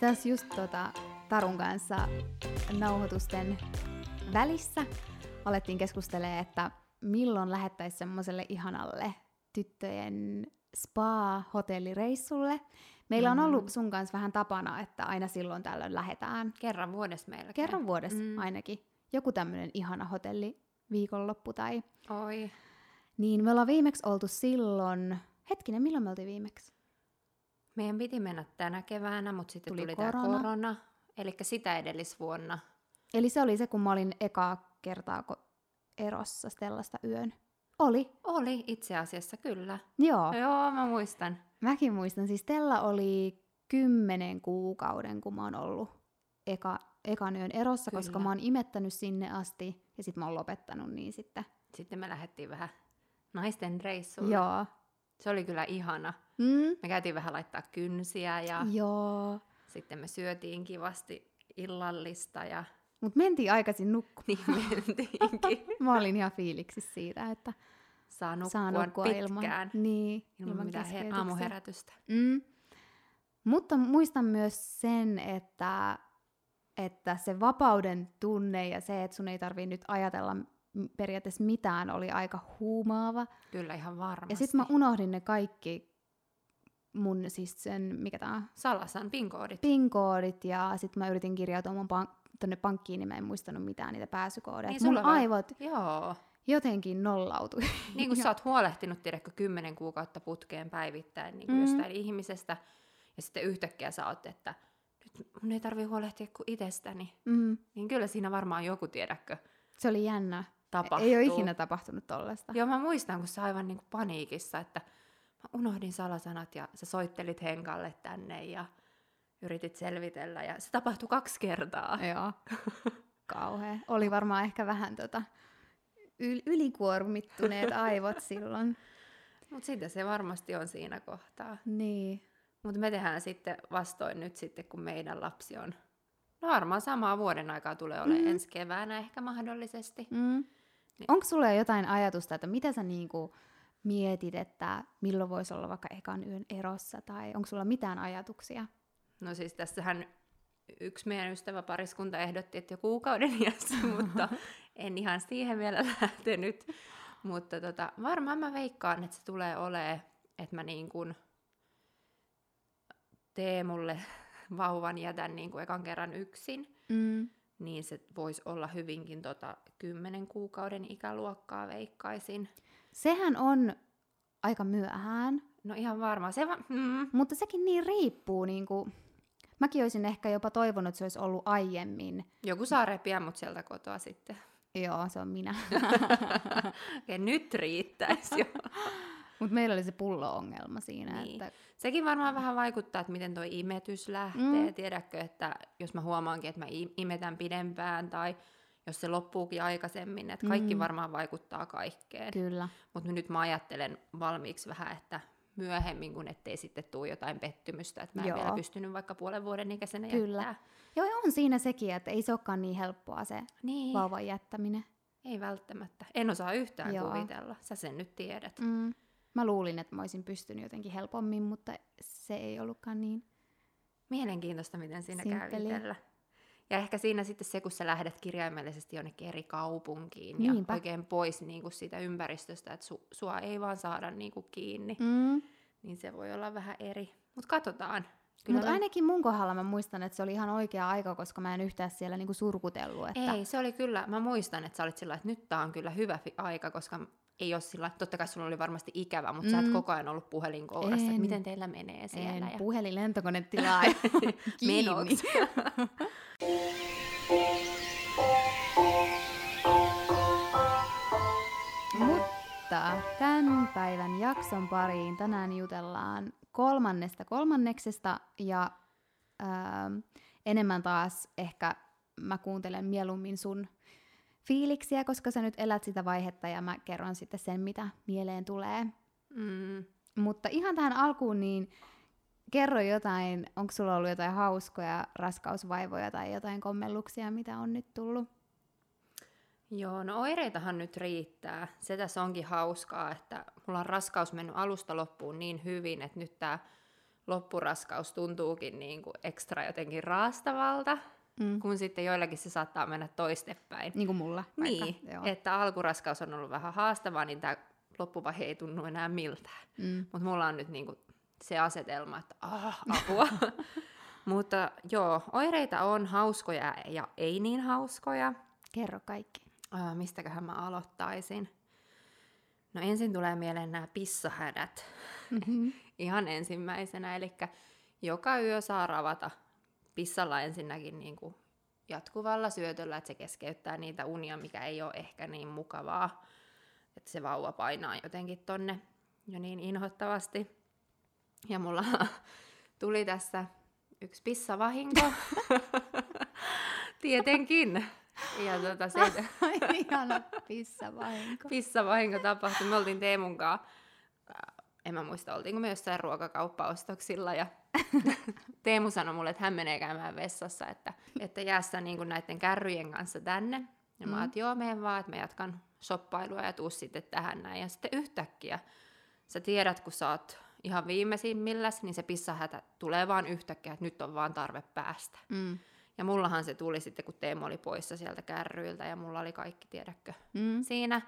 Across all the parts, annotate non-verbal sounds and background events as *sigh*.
Taas just tota, Tarun kanssa nauhoitusten välissä alettiin keskustelemaan, että milloin lähettäisiin semmoiselle ihanalle tyttöjen spa-hotellireissulle. Meillä on Mm. ollut sun kanssa vähän tapana, että aina silloin tällöin lähetään. Kerran vuodessa meillä. Kerran vuodessa Mm. ainakin. Joku tämmöinen ihana hotelli viikonloppu tai... Oi. Niin me ollaan viimeksi oltu silloin... Hetkinen, milloin me oltiin viimeksi? Meidän piti mennä tänä keväänä, mutta sitten Tuli tuli, korona. tämä korona. Eli sitä edellisvuonna. Eli se oli se, kun mä olin ekaa kertaa ko- erossa Stellasta yön. Oli, Oli itse asiassa kyllä. joo. Joo, mä muistan. Mäkin muistan, siis Stella oli kymmenen kuukauden, kun mä oon ollut eka, ekan yön erossa, Kyllä. koska mä oon imettänyt sinne asti ja sitten mä oon lopettanut niin sitten. Sitten me lähdettiin vähän naisten reissulle. Joo. Se oli kyllä ihana. Mm. Me käytiin vähän laittaa kynsiä ja Joo. sitten me syötiin kivasti illallista ja Mutta mentiin aikaisin nukkumaan. niin mentiinkin. *laughs* Mä olin ihan fiiliksissä siitä, että Saa nukkua, saa nukkua pitkään. ilman, niin, ilman mitään he- aamuherätystä. Mm. Mutta muistan myös sen, että, että se vapauden tunne ja se, että sun ei tarvii nyt ajatella periaatteessa mitään, oli aika huumaava. Kyllä ihan varmasti. Ja sitten mä unohdin ne kaikki mun siis sen, mikä tää on, Salasan pinkoodit. PIN-koodit ja sitten mä yritin kirjautua mun pank- tonne pankkiin, niin mä en muistanut mitään niitä pääsykoodeja. Niin mun sulla on- aivot Joo. jotenkin nollautui. Niin kuin *laughs* sä oot huolehtinut, tiedätkö, kymmenen kuukautta putkeen päivittäin niin Mm. jostain ihmisestä, ja sitten yhtäkkiä sä oot, että nyt mun ei tarvi huolehtia kuin itsestäni. mm, Niin kyllä siinä varmaan joku, tiedäkö, se oli jännä. Tapahtuu. Ei ole ikinä tapahtunut tollasta. Joo, mä muistan, kun sä aivan niin kuin paniikissa, että mä unohdin salasanat ja sä soittelit Henkalle tänne ja yritit selvitellä ja se tapahtui kaksi kertaa. *laughs* Joo. *laughs* Kauhea. Oli varmaan ehkä vähän tota, yl- ylikuormittuneet *laughs* aivot silloin. Mutta sitä se varmasti on siinä kohtaa. Niin. Mutta me tehdään sitten vastoin nyt sitten, kun meidän lapsi on, no varmaan samaa vuoden aikaa tulee olemaan mm. ensi keväänä ehkä mahdollisesti. Mm. Onko sulla jo jotain ajatusta, että mitä sä niinku mietit, että milloin voisi olla vaikka ekan yön erossa, tai onko sulla mitään ajatuksia? No siis tässähän yksi meidän ystäväpariskunta ehdotti, että jo kuukauden *laughs* iässä, mutta *laughs* en ihan siihen vielä lähtenyt. Mutta tota, varmaan mä veikkaan, että se tulee olemaan, että mä niin kuin Teemulle vauvan jätän niin kuin ekan kerran yksin, Mm. Niin se voisi olla hyvinkin tota 10 kuukauden ikäluokkaa veikkaisin. Sehän on aika myöhään, No ihan varmaan. Se va- mm. mutta sekin niin riippuu. Niinku, mäkin olisin ehkä jopa toivonut, että se olisi ollut aiemmin. Joku saa repiä mut sieltä kotoa sitten. Joo, se on minä. *laughs* Ja nyt riittäisi jo. *laughs* Mutta meillä oli se pullo-ongelma siinä, Niin. että Sekin varmaan vähän vaikuttaa, että miten toi imetys lähtee. Mm. Tiedätkö, että jos mä huomaankin, että mä imetän pidempään tai jos se loppuukin aikaisemmin, että kaikki Mm. varmaan vaikuttaa kaikkeen. kyllä. Mutta nyt mä ajattelen valmiiksi vähän, että myöhemmin, kun ettei sitten tule jotain pettymystä, että mä en Joo. vielä pystynyt vaikka puolen vuoden ikäisenä Kyllä. jättää. Joo, on siinä sekin, että ei se olekaan niin helppoa se Niin, vauvan jättäminen. ei välttämättä. En osaa yhtään Joo. kuvitella. Sä sen nyt tiedät. Mm. Mä luulin, että mä olisin pystynyt jotenkin helpommin, mutta se ei ollutkaan niin. Mielenkiintoista, miten siinä Simppeli. käy itsellä. Ja ehkä siinä sitten se, kun sä lähdet kirjaimellisesti jonnekin eri kaupunkiin Niinpä. ja oikein pois niin kuin siitä ympäristöstä, että su, sua ei vaan saada niin kuin kiinni, mm. Niin se voi olla vähän eri. Mutta katsotaan. Mutta mä- ainakin mun kohdalla mä muistan, että se oli ihan oikea aika, koska mä en yhtään siellä niinku surkutellut. Että... Ei, se oli kyllä, mä muistan, että sä olit sillä, että nyt tää on kyllä hyvä fi- aika, koska ei ole sillä, totta kai sulla oli varmasti ikävä, mutta mm. sä et Mm. koko ajan ollut puhelinkourassa, En. että miten teillä menee siellä. En, ja... puhelin lentokone tilaa *laughs* kiinni. Menoksi. *laughs* Mutta tämän päivän jakson pariin tänään jutellaan kolmannesta kolmanneksesta ja ää, enemmän taas ehkä mä kuuntelen mieluummin sun fiiliksiä, koska sä nyt elät sitä vaihetta ja mä kerron sitten sen, mitä mieleen tulee. Mm. Mutta ihan tähän alkuun, niin kerro jotain, onko sulla ollut jotain hauskoja raskausvaivoja tai jotain kommelluksia, mitä on nyt tullut? Joo, no oireitahan nyt riittää. Se tässä onkin hauskaa, että mulla on raskaus mennyt alusta loppuun niin hyvin, että nyt tämä loppuraskaus tuntuukin niin kuin ekstra jotenkin raastavalta, mm. kun sitten joillakin se saattaa mennä toistepäin. Niin kuin mulla. Vaikka, niin, joo. että alkuraskaus on ollut vähän haastavaa, niin tämä loppuvaihe ei tunnu enää miltään. Mm. Mutta mulla on nyt niin kuin se asetelma, että ah, *laughs* apua. Mutta joo, oireita on hauskoja ja ei niin hauskoja. Kerro kaikki. Uh, mistäköhän mä aloittaisin? No ensin tulee mieleen nämä pissahädät. Mm-hmm. *laughs* Ihan ensimmäisenä, eli joka yö saa ravata pissalla ensinnäkin niin kuin jatkuvalla syötöllä, että se keskeyttää niitä unia, mikä ei ole ehkä niin mukavaa, että se vauva painaa jotenkin tonne jo niin inhottavasti. Ja mulla *laughs* tuli tässä yksi pissavahinko. *laughs* Tietenkin. Ja tota se... *laughs* Ihana pissavahinko. Pissavahinko tapahtui. Me oltiin Teemun kanssa, en mä muista, oltiinko me jossain ruokakauppaostoksilla ja *laughs* Teemu sanoi mulle, että hän menee käymään vessassa, että, että jää niin näiden kärryjen kanssa tänne. Ja mä mm. että joo, menen vaan, että mä jatkan shoppailua ja tuu sitten tähän näin. Ja sitten yhtäkkiä sä tiedät, kun sä oot ihan viimeisimmilläs, niin se pissahätä tulee vaan yhtäkkiä, että nyt on vaan tarve päästä. Mm. Ja mullahan se tuli sitten, kun Teemu oli poissa sieltä kärryiltä ja mulla oli kaikki, tiedäkö, mm. siinä.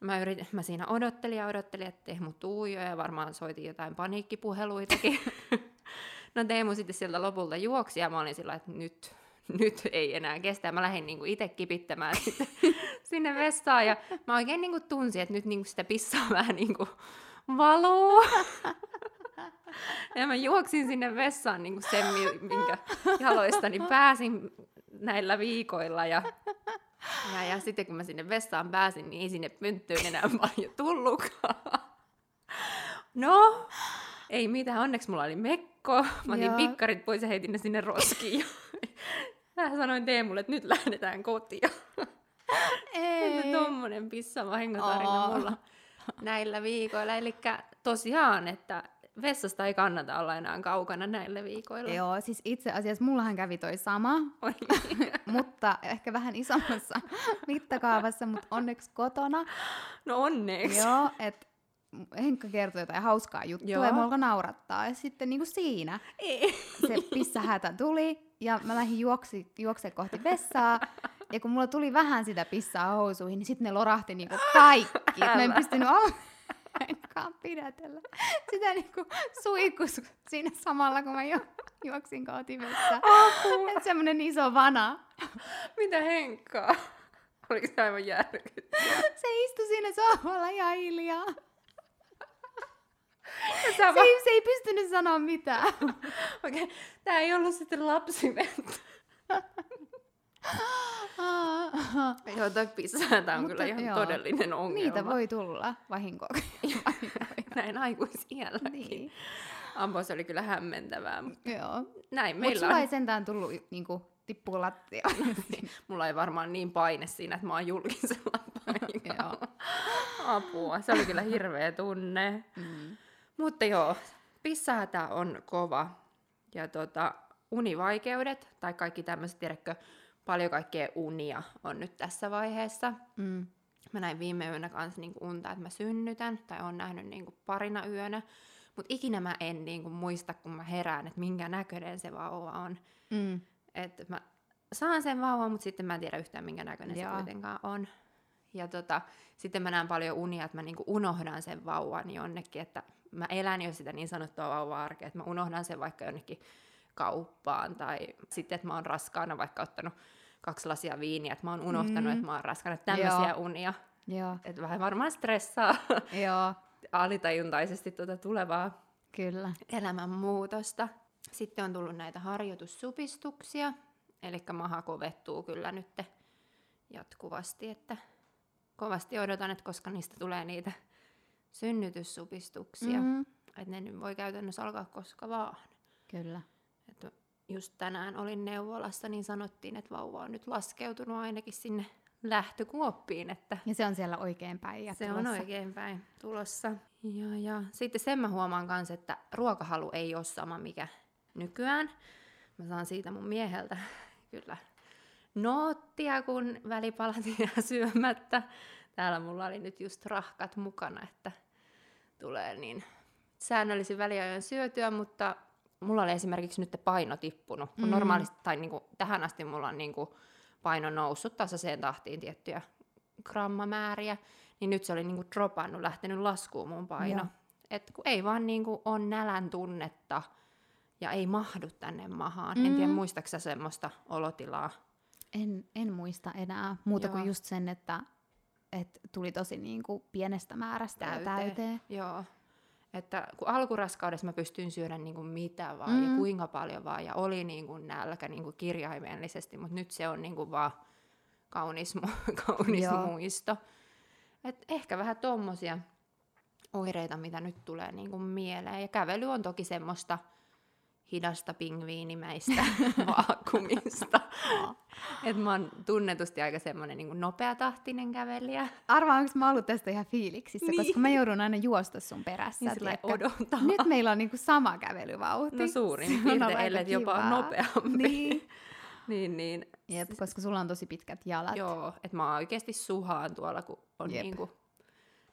Mä, yritin, mä siinä odottelin ja odottelin, että Teemu tuu jo ja varmaan soitin jotain paniikkipuheluitakin. *laughs* no Teemu sitten sieltä lopulta juoksi ja mä olin sillä että nyt, nyt ei enää kestä. Mä lähdin niinku itse kipittämään *laughs* sinne vessaan ja mä oikein niinku tunsin, että nyt niinku sitä pissaa *laughs* vähän niinku valuu. ja mä juoksin sinne vessaan niin kuin sen, minkä jaloistani pääsin näillä viikoilla. Ja, ja, ja sitten kun mä sinne vessaan pääsin, niin ei sinne pönttöön enää *laughs* paljon tullutkaan. No, ei mitään. Onneksi mulla oli mekko. Mä otin Joo. pikkarit pois ja heitin ne sinne roskiin. *laughs* Mä sanoin Teemulle, että nyt lähdetään kotiin. *laughs* Ei. Että tommonen pissavahinkotarina mulla näillä viikoilla. Eli tosiaan, että vessasta ei kannata olla enää kaukana näillä viikoilla. Joo, siis itse asiassa mullahan kävi toi sama, *laughs* niin. mutta ehkä vähän isommassa *laughs* mittakaavassa, mutta onneksi kotona. No onneksi. Joo, että Henkka kertoi jotain hauskaa juttua Joo. ja naurattaa. Ja sitten niin kuin siinä ei. se pissähätä tuli ja mä lähdin juoksi, juokse kohti vessaa. Ja kun mulla tuli vähän sitä pissaa housuihin, niin sitten ne lorahti niinku kaikki. Mä en pystynyt ollenkaan pidätellä. Sitä niinku suikus siinä samalla, kun mä ju- juoksin kohti vessaan. Että semmonen iso vana. Mitä Henkkaa? Oliko se aivan järkyttävää? Se istui siinä sohvalla ja hiljaa. Se, ei, se ei pystynyt sanoa mitään. Okei, okay. tää ei ollut sitten lapsivettä. *laughs* Joo, toi pissaa, on kyllä ihan joo, todellinen ongelma. Niitä voi tulla vahinkoa. *laughs* Näin aikuisiälläkin. Niin. Ampo, se oli kyllä hämmentävää. Mutta joo. Näin meillä Mut sulla on... ei sentään tullut niinku, tippuu lattia. *laughs* Mulla ei varmaan niin paine siinä, että mä oon julkisella paikalla. Apua, se oli kyllä hirveä tunne. Mm. Mutta joo, pissahätä on kova. Ja tota, univaikeudet tai kaikki tämmöiset, tiedätkö, paljon kaikkea unia on nyt tässä vaiheessa. Mm. Mä näin viime yönä kanssa niinku unta, että mä synnytän, tai on nähnyt niinku parina yönä. Mutta ikinä mä en niinku muista, kun mä herään, että minkä näköinen se vauva on. Mm. Että mä saan sen vauvan, mutta sitten mä en tiedä yhtään, minkä näköinen Jaa. se kuitenkaan on. Ja tota, sitten mä näen paljon unia, että mä niinku unohdan sen vauvan jonnekin, että mä elän jo sitä niin sanottua vauva-arkea, että mä unohdan sen vaikka jonnekin kauppaan tai sitten, että mä oon raskaana vaikka ottanut kaksi lasia viiniä, että mä oon unohtanut, mm. että mä oon raskaana, tämmöisiä Joo. unia. Joo. Että vähän varmaan stressaa *laughs* Joo. alitajuntaisesti tuota tulevaa Kyllä. elämänmuutosta. Sitten on tullut näitä harjoitussupistuksia, eli maha kovettuu kyllä nyt jatkuvasti, että kovasti odotan, että koska niistä tulee niitä synnytyssupistuksia, mm-hmm. että ne nyt voi käytännössä alkaa koska vaan. Kyllä. Että just tänään olin neuvolassa, niin sanottiin, että vauva on nyt laskeutunut ainakin sinne lähtökuoppiin. Että ja se on siellä oikein päin ja Se tulossa. on oikein päin tulossa. Ja, ja sitten sen mä huomaan kanssa, että ruokahalu ei ole sama mikä nykyään. Mä saan siitä mun mieheltä *laughs* kyllä noottia, kun välipalat *laughs* syömättä. Täällä mulla oli nyt just rahkat mukana, että tulee niin säännöllisin väliajoin syötyä, mutta mulla oli esimerkiksi nyt paino tippunut, kun Mm. normaalisti, tai niin kuin, tähän asti mulla on niin kuin, paino noussut tasaiseen tahtiin tiettyjä grammamääriä, niin nyt se oli niin kuin, dropannut, lähtenyt laskuun mun paino. Joo. Et kun ei vaan niin kuin, on nälän tunnetta ja ei mahdu tänne mahaan. En tiedä, Mm. muistatko sä semmoista olotilaa? En, en muista enää muuta kuin Joo. just sen, että et tuli tosi niin kuin pienestä määrästä Täyteen. täyteen. Joo. Että kun alkuraskaudessa mä pystyin syödä niin kuin mitä vaan Mm. ja kuinka paljon vaan ja oli niin kuin nälkä niin kuin kirjaimellisesti, mutta nyt se on niin kuin vaan kaunis, mu- *laughs* kaunis Joo. muisto. Et ehkä vähän tommosia oireita, mitä nyt tulee niin kuin mieleen. Ja kävely on toki semmoista hidasta pingviinimäistä *laughs* vaakumista. Et mä oon tunnetusti aika semmoinen niin nopeatahtinen kävelijä. Arvaa, onko mä ollut tästä ihan fiiliksissä, Niin. koska mä joudun aina juosta sun perässä. Niin sillä odottaa. Nyt meillä on niinku sama kävelyvauhti. No suurin Se on piirtein, ellei jopa nopeampi. Niin. *laughs* niin, niin. Jep, koska sulla on tosi pitkät jalat. Joo, että mä oikeasti suhaan tuolla, kun on Jep. niinku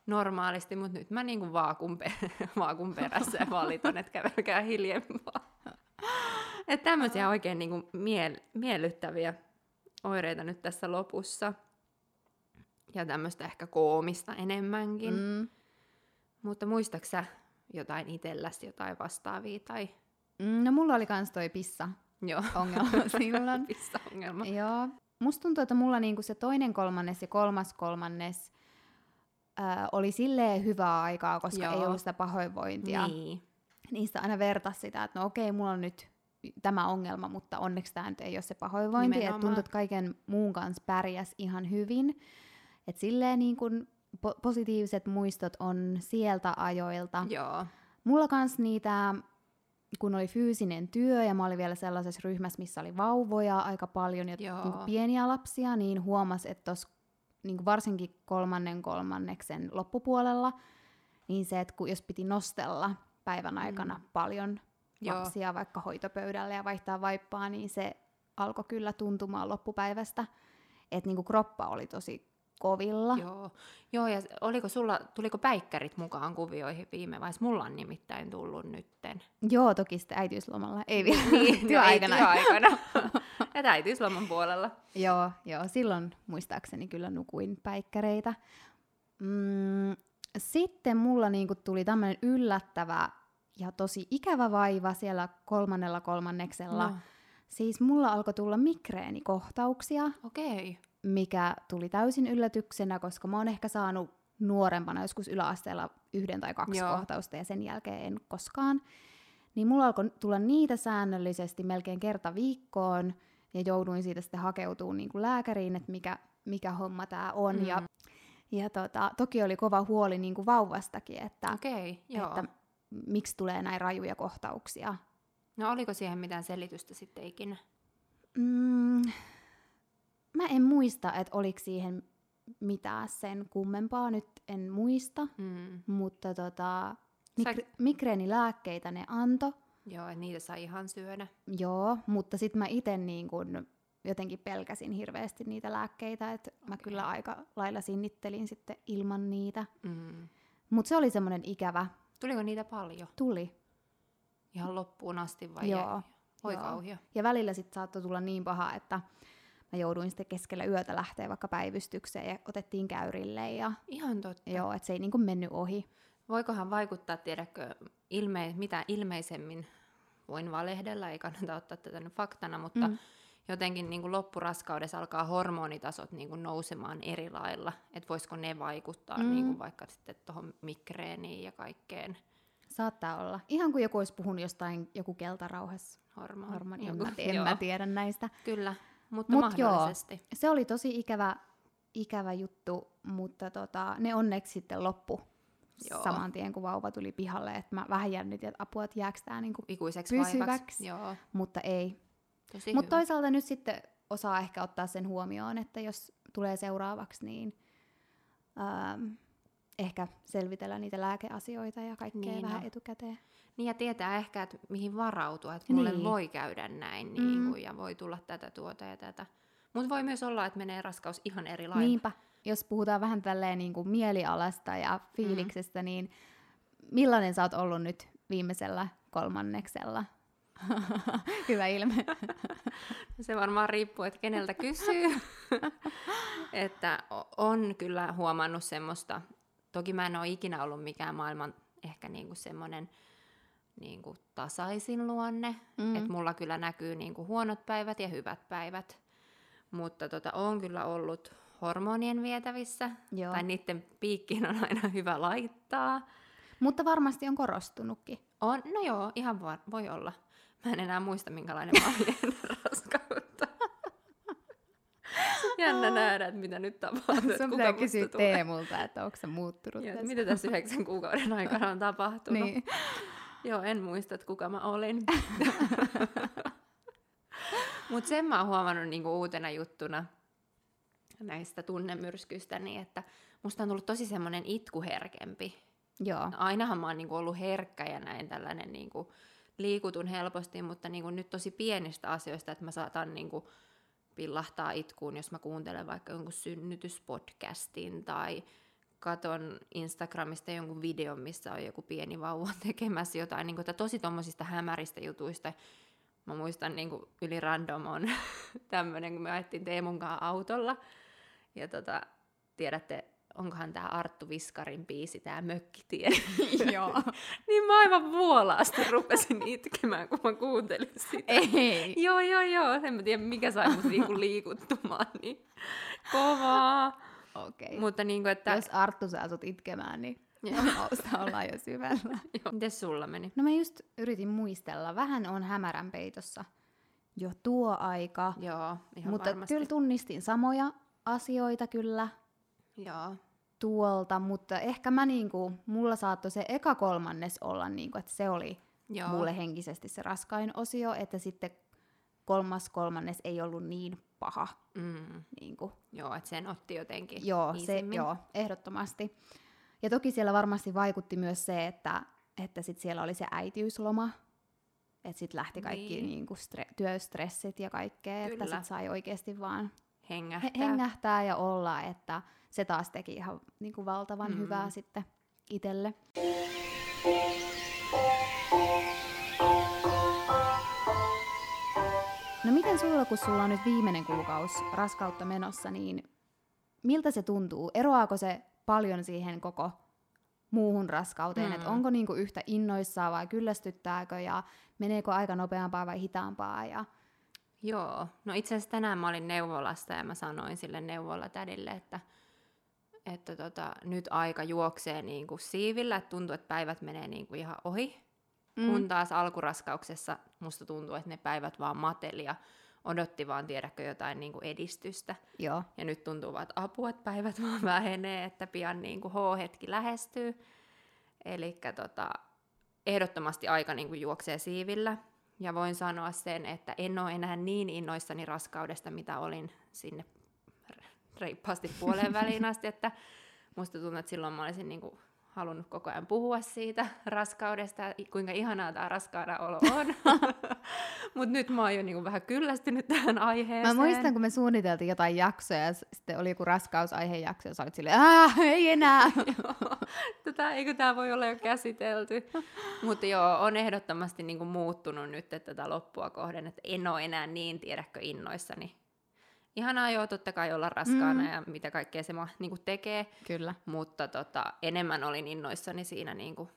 normaalisti, mutta nyt mä niinku vaakun, pe- *laughs* vaakun perässä ja valitan, että kävelkää hiljempaa. Että tämmöisiä oikein niinku miel- miellyttäviä oireita nyt tässä lopussa. Ja tämmöistä ehkä koomista enemmänkin. Mm. Mutta muistatko sä jotain itselläsi, jotain vastaavia tai Mm, No mulla oli kans toi pissa joo, ongelma *laughs* silloin. pissa-ongelma? Joo. Musta tuntuu, että mulla niinku se toinen kolmannes ja kolmas kolmannes ää, oli silleen hyvää aikaa, koska Joo. ei ollut sitä pahoinvointia. Niin. Niistä aina vertas sitä, että no okei, mulla on nyt tämä ongelma, mutta onneksi tämä nyt ei ole se pahoinvointi. Että tuntuu, että kaiken muun kanssa pärjäs ihan hyvin. Että silleen niin kun po- positiiviset muistot on sieltä ajoilta. Joo. Mulla kans niitä, kun oli fyysinen työ ja mä olin vielä sellaisessa ryhmässä, missä oli vauvoja aika paljon ja Joo. niinku pieniä lapsia, niin huomas, että tos, niinku varsinkin kolmannen kolmanneksen loppupuolella, niin se, että kun, jos piti nostella päivän aikana mm. paljon Joo. lapsia vaikka hoitopöydälle ja vaihtaa vaippaa, niin se alkoi kyllä tuntumaan loppupäivästä, että niinku kroppa oli tosi kovilla. Joo. Joo, ja oliko sulla, tuliko päikkärit mukaan kuvioihin viime vai? Mulla on nimittäin tullut nytten. Joo, toki sitten äitiyslomalla, ei vielä *laughs* Niin, no työaikana. Ei työaikana. ja *laughs* äitiysloman puolella. Joo, joo, silloin muistaakseni kyllä nukuin päikkäreitä. Mm, sitten mulla niinku tuli tämmöinen yllättävä ja tosi ikävä vaiva siellä kolmannella kolmanneksella. No, Siis mulla alkoi tulla migreenikohtauksia, okei. Mikä tuli täysin yllätyksenä, koska mä oon ehkä saanut nuorempana joskus yläasteella yhden tai kaksi Joo. Kohtausta ja sen jälkeen en koskaan. Niin mulla alkoi tulla niitä säännöllisesti melkein kerta viikkoon ja jouduin siitä sitten hakeutumaan niin kuin lääkäriin, että mikä, mikä homma tämä on. Mm. Ja, ja tota, toki oli kova huoli niin kuin vauvastakin, että, joo. että miksi tulee näin rajuja kohtauksia. No oliko siihen mitään selitystä sitten ikinä? Mm, mä en muista, että oliko siihen mitään sen kummempaa, nyt en muista, Mm. mutta tota, Sä- migre- migreenilääkkeitä ne anto, Joo, että niitä sai ihan syödä. joo, mutta sitten mä itse niin kun jotenkin pelkäsin hirveästi niitä lääkkeitä, että okay. mä kyllä aika lailla sinnittelin sitten ilman niitä. Mm. Mutta se oli semmoinen ikävä, Tuliko niitä paljon? tuli. Ihan loppuun asti vai Joo, jäi? Voi joo. kauhia. Ja välillä sitten saattoi tulla niin paha, että mä jouduin sitten keskellä yötä lähteä vaikka päivystykseen ja otettiin käyrille ja Ihan totta. joo, että se ei niinku mennyt ohi. Voikohan vaikuttaa, tiedätkö, ilme- mitä ilmeisemmin voin valehdella, ei kannata ottaa tätä nyt faktana, mutta mm. Jotenkin niin kuin loppuraskaudessa alkaa hormonitasot niin kuin nousemaan eri lailla, että voisiko ne vaikuttaa mm. Niin kuin vaikka sitten tuohon migreeniin ja kaikkeen Saattaa olla. Ihan kuin joku olisi puhunut jostain joku keltarauhas hormoni. hormoni. En, Joku- mä, en mä tiedä näistä. Kyllä, mutta Mut joo. mahdollisesti. Se oli tosi ikävä, ikävä juttu, mutta tota, ne onneksi sitten loppu Joo. saman tien, kun vauva tuli pihalle. Et mä vähän jännitin, että apua, että jääkö tää niinku, Ikuiseksi pysyväksi. Joo, mutta ei. Mutta toisaalta nyt sitten osaa ehkä ottaa sen huomioon, että jos tulee seuraavaksi, niin ähm, ehkä selvitellä niitä lääkeasioita ja kaikkea Niin vähän on. etukäteen. Niin ja tietää ehkä, että mihin varautua, että mulle Niin. voi käydä näin Mm. niin kuin, ja voi tulla tätä tuota ja tätä. Mutta voi myös olla, että menee raskaus ihan eri lailla. Niinpä, jos puhutaan vähän tälleen niin kuin mielialasta ja fiiliksestä, mm. niin millainen sä oot ollut nyt viimeisellä kolmanneksella? *laughs* Hyvä ilme. *laughs* Se varmaan riippuu, että keneltä kysyy. *laughs* että on kyllä huomannut semmoista, toki mä en ole ikinä ollut mikään maailman ehkä niinku semmoinen niinku tasaisin luonne, mm. että mulla kyllä näkyy niinku huonot päivät ja hyvät päivät, mutta tota, on kyllä ollut hormonien vietävissä, Joo. tai niiden piikkiin on aina hyvä laittaa. Mutta varmasti on korostunutkin. On, no joo, ihan voi, voi olla. Mä en enää muista, minkälainen mä olin *laughs* raskautta. Jännä nähdä, että mitä nyt tapahtuu. Sun pitää kysyä Teemulta, että onko se muuttunut Joo, tässä. Mitä tässä yhdeksän kuukauden *laughs* aikana on tapahtunut. niin. Joo, en muista, että kuka mä olin. *laughs* Mutta sen mä oon huomannut niinku uutena juttuna näistä tunnemyrskyistä, niin että musta on tullut tosi semmoinen itkuherkempi. Joo. Ainahan mä oon niinku ollut herkkä ja näin tällainen niinku, liikutun helposti, mutta niin kuin nyt tosi pienistä asioista, että mä saatan niin kuin pillahtaa itkuun, jos mä kuuntelen vaikka jonkun synnytyspodcastin tai katon Instagramista jonkun videon, missä on joku pieni vauva *laughs* tekemässä jotain, niin kuin, että tosi tuommoisista hämäristä jutuista. Mä muistan niin kuin yli random on *laughs* tämmöinen, kun me ajettiin Teemun autolla. Ja tota, tiedätte, onkohan tämä Arttu Viskarin biisi, tämä Mökkitie. *laughs* Joo. *laughs* niin mä aivan vuolaasti rupesin itkemään, kun mä kuuntelin sitä. Ei. joo, joo, joo. En mä tiedä, mikä sai mut niinku *laughs* liikuttumaan. Niin kovaa. Okei. Okay. Mutta niinku, että... Jos Arttu saa sut itkemään, niin Mausta ollaan jo syvällä. Miten sulla meni? No mä just yritin muistella. Vähän on hämärän peitossa jo tuo aika. Joo, ihan Mutta varmasti. kyllä tunnistin samoja asioita kyllä. Joo. tuolta, mutta ehkä mä niinku, mulla saattoi se eka kolmannes olla niinku, että se oli Joo. mulle henkisesti se raskain osio, että sitten kolmas kolmannes ei ollut niin paha. Mm. Niinku. Joo, että sen otti jotenkin Joo, se, joo, ehdottomasti. Ja toki siellä varmasti vaikutti myös se, että, että sit siellä oli se äitiysloma, että sitten lähti kaikki niin. niinku stre- työstressit ja kaikkea, Kyllä. että sitten sai oikeasti vaan hengähtää. He- hengähtää ja olla, että se taas teki ihan niin kuin valtavan mm. hyvää sitten itselle. No miten sulla, kun sulla on nyt viimeinen kuukausi raskautta menossa, niin miltä se tuntuu? Eroaako se paljon siihen koko muuhun raskauteen, mm. että onko niinku yhtä innoissaan vai kyllästyttääkö ja meneekö aika nopeampaa vai hitaampaa ja Joo, no itse asiassa tänään mä olin neuvolasta ja mä sanoin sille neuvolatädille, että, että tota, nyt aika juoksee niin kuin siivillä, että tuntuu, että päivät menee niin kuin ihan ohi. Mm. Kun taas alkuraskauksessa musta tuntuu, että ne päivät vaan mateli ja odotti vaan tiedäkö jotain niin kuin edistystä. Joo. Ja nyt tuntuu vaan, että apua, että päivät vaan *laughs* vähenee, että pian niin kuin H-hetki lähestyy. Eli tota, ehdottomasti aika niin kuin juoksee siivillä. Ja voin sanoa sen, että en ole enää niin innoissani raskaudesta, mitä olin sinne reippaasti puoleen väliin asti, että musta tuntuu, että silloin mä olisin niin kuin halunnut koko ajan puhua siitä *laughs* raskaudesta, kuinka ihanaa tämä raskaana olo *laughs* on. *laughs* Mutta nyt mä oon jo niinku vähän kyllästynyt tähän aiheeseen. Mä muistan, kun me suunniteltiin jotain jaksoja, ja sitten oli joku raskausaiheenjakso, ja sä olit silleen, aah, ei enää. Tätä, eikö tämä voi olla jo käsitelty? Mutta joo, on ehdottomasti niinku muuttunut nyt tätä loppua kohden, että en ole enää niin, tiedäkö, innoissani ihanaa joo totta kai olla raskaana mm. ja mitä kaikkea se niin tekee. Kyllä. Mutta tota, enemmän olin innoissani siinä niin kuin,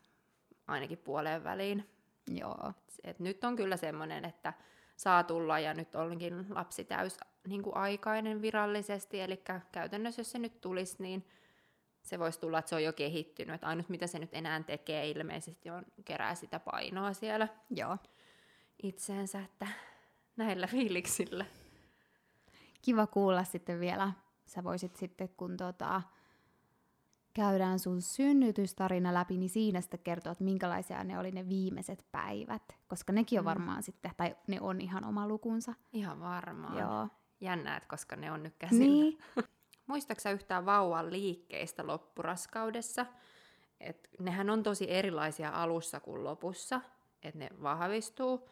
ainakin puoleen väliin. Joo. Et nyt on kyllä semmoinen, että saa tulla ja nyt onkin lapsi täys niin kuin aikainen virallisesti, eli käytännössä jos se nyt tulisi, niin se voisi tulla, että se on jo kehittynyt. Että ainut mitä se nyt enää tekee ilmeisesti on kerää sitä painoa siellä Joo. itseensä, että näillä fiiliksillä kiva kuulla sitten vielä. Sä voisit sitten, kun tota, käydään sun synnytystarina läpi, niin siinä sitten kertoa, että minkälaisia ne oli ne viimeiset päivät. Koska nekin on mm. varmaan sitten, tai ne on ihan oma lukunsa. Ihan varmaan. Joo. Jännät, koska ne on nyt käsillä. Niin. *laughs* Muistaaksä yhtään vauvan liikkeistä loppuraskaudessa? Et nehän on tosi erilaisia alussa kuin lopussa, että ne vahvistuu.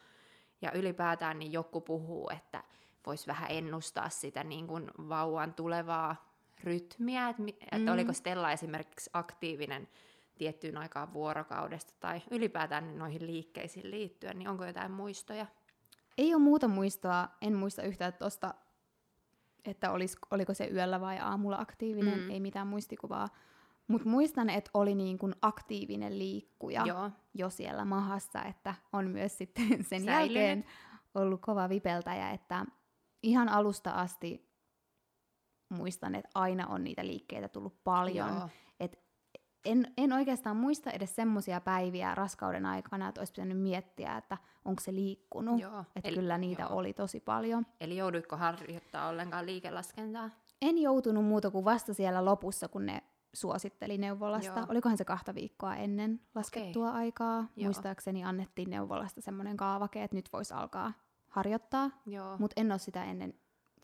Ja ylipäätään niin joku puhuu, että voisi vähän ennustaa sitä niin kuin vauvan tulevaa rytmiä, että, mm. että oliko Stella esimerkiksi aktiivinen tiettyyn aikaan vuorokaudesta tai ylipäätään noihin liikkeisiin liittyen, niin onko jotain muistoja? Ei ole muuta muistoa, en muista yhtään tuosta, että olis, oliko se yöllä vai aamulla aktiivinen, mm. ei mitään muistikuvaa. Mutta muistan, että oli niin kuin aktiivinen liikkuja Joo. jo siellä mahassa, että on myös sitten *laughs* sen Säilynyt. jälkeen ollut kova vipeltäjä, että ihan alusta asti muistan, että aina on niitä liikkeitä tullut paljon. Joo. En, en oikeastaan muista edes semmoisia päiviä raskauden aikana, että olisi pitänyt miettiä, että onko se liikkunut. Joo. Että Eli- kyllä niitä joo. oli tosi paljon. Eli jouduitko harjoittaa ollenkaan liikelaskentaa? En joutunut muuta kuin vasta siellä lopussa, kun ne suositteli neuvolasta. Joo. Olikohan se kahta viikkoa ennen laskettua aikaa. Joo. Muistaakseni annettiin neuvolasta semmoinen kaavake, että nyt voisi alkaa harjoittaa, mutta en ole sitä ennen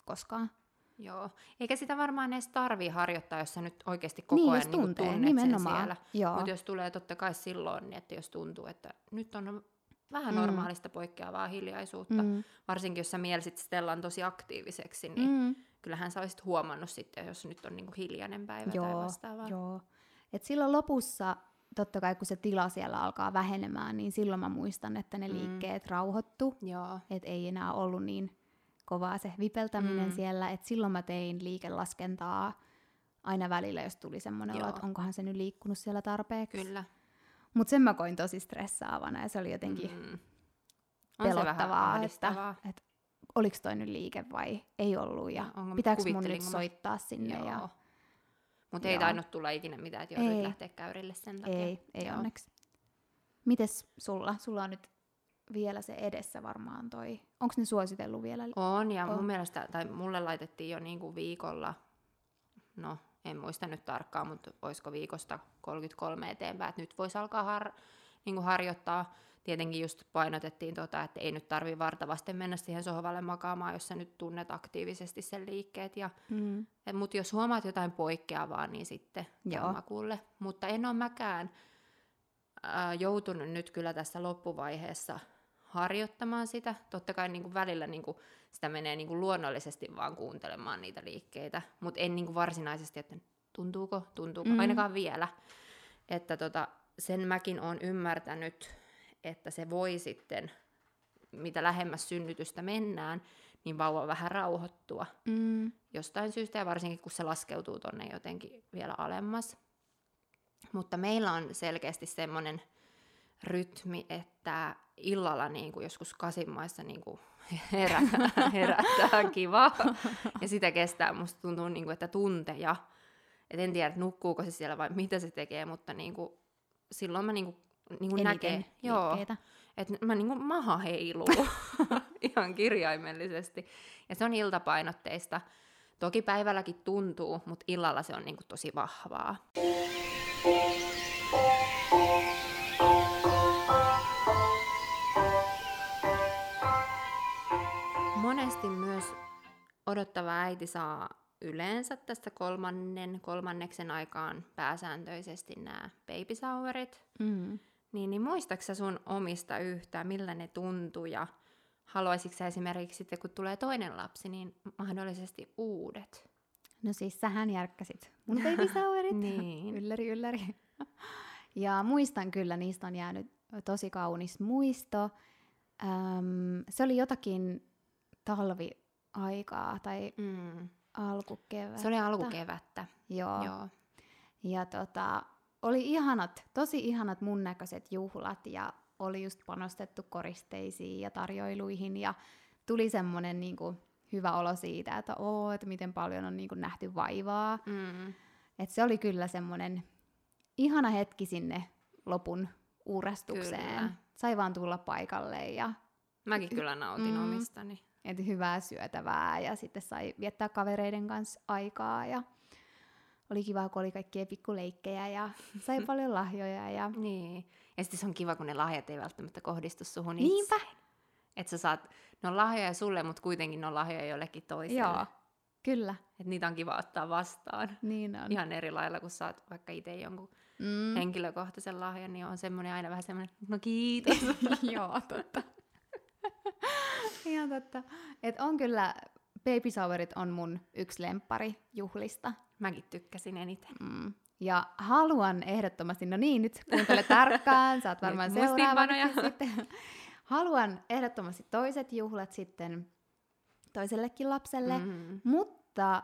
koskaan. Joo. Eikä sitä varmaan edes tarvii harjoittaa, jos sä nyt oikeasti koko niin, ajan jos niin tuntee, tunnet nimenomaan. sen siellä. Mutta jos tulee totta kai silloin, niin että jos tuntuu, että nyt on vähän Mm. normaalista poikkeavaa hiljaisuutta, Mm. varsinkin jos sä mielisit Stellan tosi aktiiviseksi, niin Mm. kyllähän sä olisit huomannut sitten, jos nyt on niinku hiljainen päivä tai Joo, vastaavaa. joo. Et silloin lopussa, totta kai kun se tila siellä alkaa vähenemään, niin silloin mä muistan, että ne Mm. liikkeet rauhoittu. Joo. Että ei enää ollut niin kovaa se vipeltäminen Mm. siellä. Että silloin mä tein liikelaskentaa aina välillä, jos tuli semmoinen olo, että onkohan se nyt liikkunut siellä tarpeeksi. Kyllä. Mutta sen mä koin tosi stressaavana ja se oli jotenkin Mm. On se pelottavaa, ahdistavaa. että, että oliko toi nyt liike vai ei ollut ja Onko- pitääkö mun nyt soittaa sinne Joo. ja Mutta ei tainnut tulla ikinä mitään, että joudut Ei. lähteä käyrille sen takia. ei, ei Joo. onneksi. Mites sulla? Sulla on nyt vielä se edessä varmaan toi. Onko ne suositellut vielä? On, ja On. mun mielestä, tai mulle laitettiin jo niinku viikolla, no en muista nyt tarkkaan, mutta olisiko viikosta 33 eteenpäin, että nyt voisi alkaa har, niinku harjoittaa. Tietenkin just painotettiin tota, että ei nyt tarvi vartavasti mennä siihen sohvalle makaamaan, jos sä nyt tunnet aktiivisesti sen liikkeet. Ja, Mm. mutta jos huomaat jotain poikkeavaa, niin sitten Joo. makuulle. Mutta en ole mäkään ää, joutunut nyt kyllä tässä loppuvaiheessa harjoittamaan sitä. Totta kai niin kuin välillä niin kuin sitä menee niin kuin luonnollisesti vaan kuuntelemaan niitä liikkeitä, mutta en niin kuin varsinaisesti, että tuntuuko, tuntuuko, Mm. mm. ainakaan vielä. Että tota, sen mäkin olen ymmärtänyt, että se voi sitten, mitä lähemmäs synnytystä mennään, niin vauva vähän rauhoittua Mm. jostain syystä, ja varsinkin kun se laskeutuu tonne jotenkin vielä alemmas. Mutta meillä on selkeästi semmoinen rytmi, että illalla niin kuin joskus kasimmaissa niin kuin *laughs* *laughs* herättää, herättää kivaa. Ja sitä kestää, musta tuntuu, niin kuin, että tunteja. Et en tiedä, nukkuuko se siellä vai mitä se tekee, mutta niin kuin, silloin mä niin kuin, niin kuin näkee, joo, että mä niin kuin maha heiluu *laughs* ihan kirjaimellisesti. Ja se on iltapainotteista. Toki päivälläkin tuntuu, mutta illalla se on niin kuin tosi vahvaa. Monesti myös odottava äiti saa yleensä tästä kolmannen, kolmanneksen aikaan pääsääntöisesti nämä baby showerit. Mm. Niin, niin muistatko sä sun omista yhtään, millä ne tuntuu ja haluaisitko sä esimerkiksi sitten, kun tulee toinen lapsi, niin mahdollisesti uudet? No siis sähän järkkäsit mun baby showerit. *laughs* Niin. ylläri, ylläri. Ja muistan kyllä, niistä on jäänyt tosi kaunis muisto. Öm, se oli jotakin talviaikaa tai Mm. alkukevättä. Se oli alkukevättä, Joo. joo. Ja tota, oli ihanat, tosi ihanat mun näköiset juhlat ja oli just panostettu koristeisiin ja tarjoiluihin ja tuli semmoinen niinku hyvä olo siitä, että oo, että miten paljon on niinku nähty vaivaa. Mm. Et se oli kyllä semmoinen ihana hetki sinne lopun uurastukseen. Kyllä. Sai vaan tulla paikalle ja Mäkin kyllä nautin Mm. omistani. et hyvää syötävää ja sitten sai viettää kavereiden kanssa aikaa ja oli kiva, kun oli kaikkia pikkuleikkejä ja *laughs* sai paljon lahjoja ja Niin. Ja sitten se on kiva, kun ne lahjat ei välttämättä kohdistu suhun Niinpä. itse. Että sä saat, ne on lahjoja sulle, mutta kuitenkin ne on lahjoja jollekin toiselle. joo, kyllä, Et niitä on kiva ottaa vastaan. niin on. Ihan eri lailla, kun saat vaikka itse jonkun Mm. henkilökohtaisen lahjan, niin on semmoinen aina vähän semmoinen, no kiitos. *laughs* joo, totta. *laughs* Ihan totta. Et on kyllä, baby showerit on mun yksi lemppari juhlista. Mäkin tykkäsin eniten. Mm. Ja haluan ehdottomasti, no niin, nyt kuuntele *laughs* tarkkaan, saat varmaan Nyt seuraavaksi sitten. Haluan ehdottomasti toiset juhlat sitten toisellekin lapselle, Mm. mutta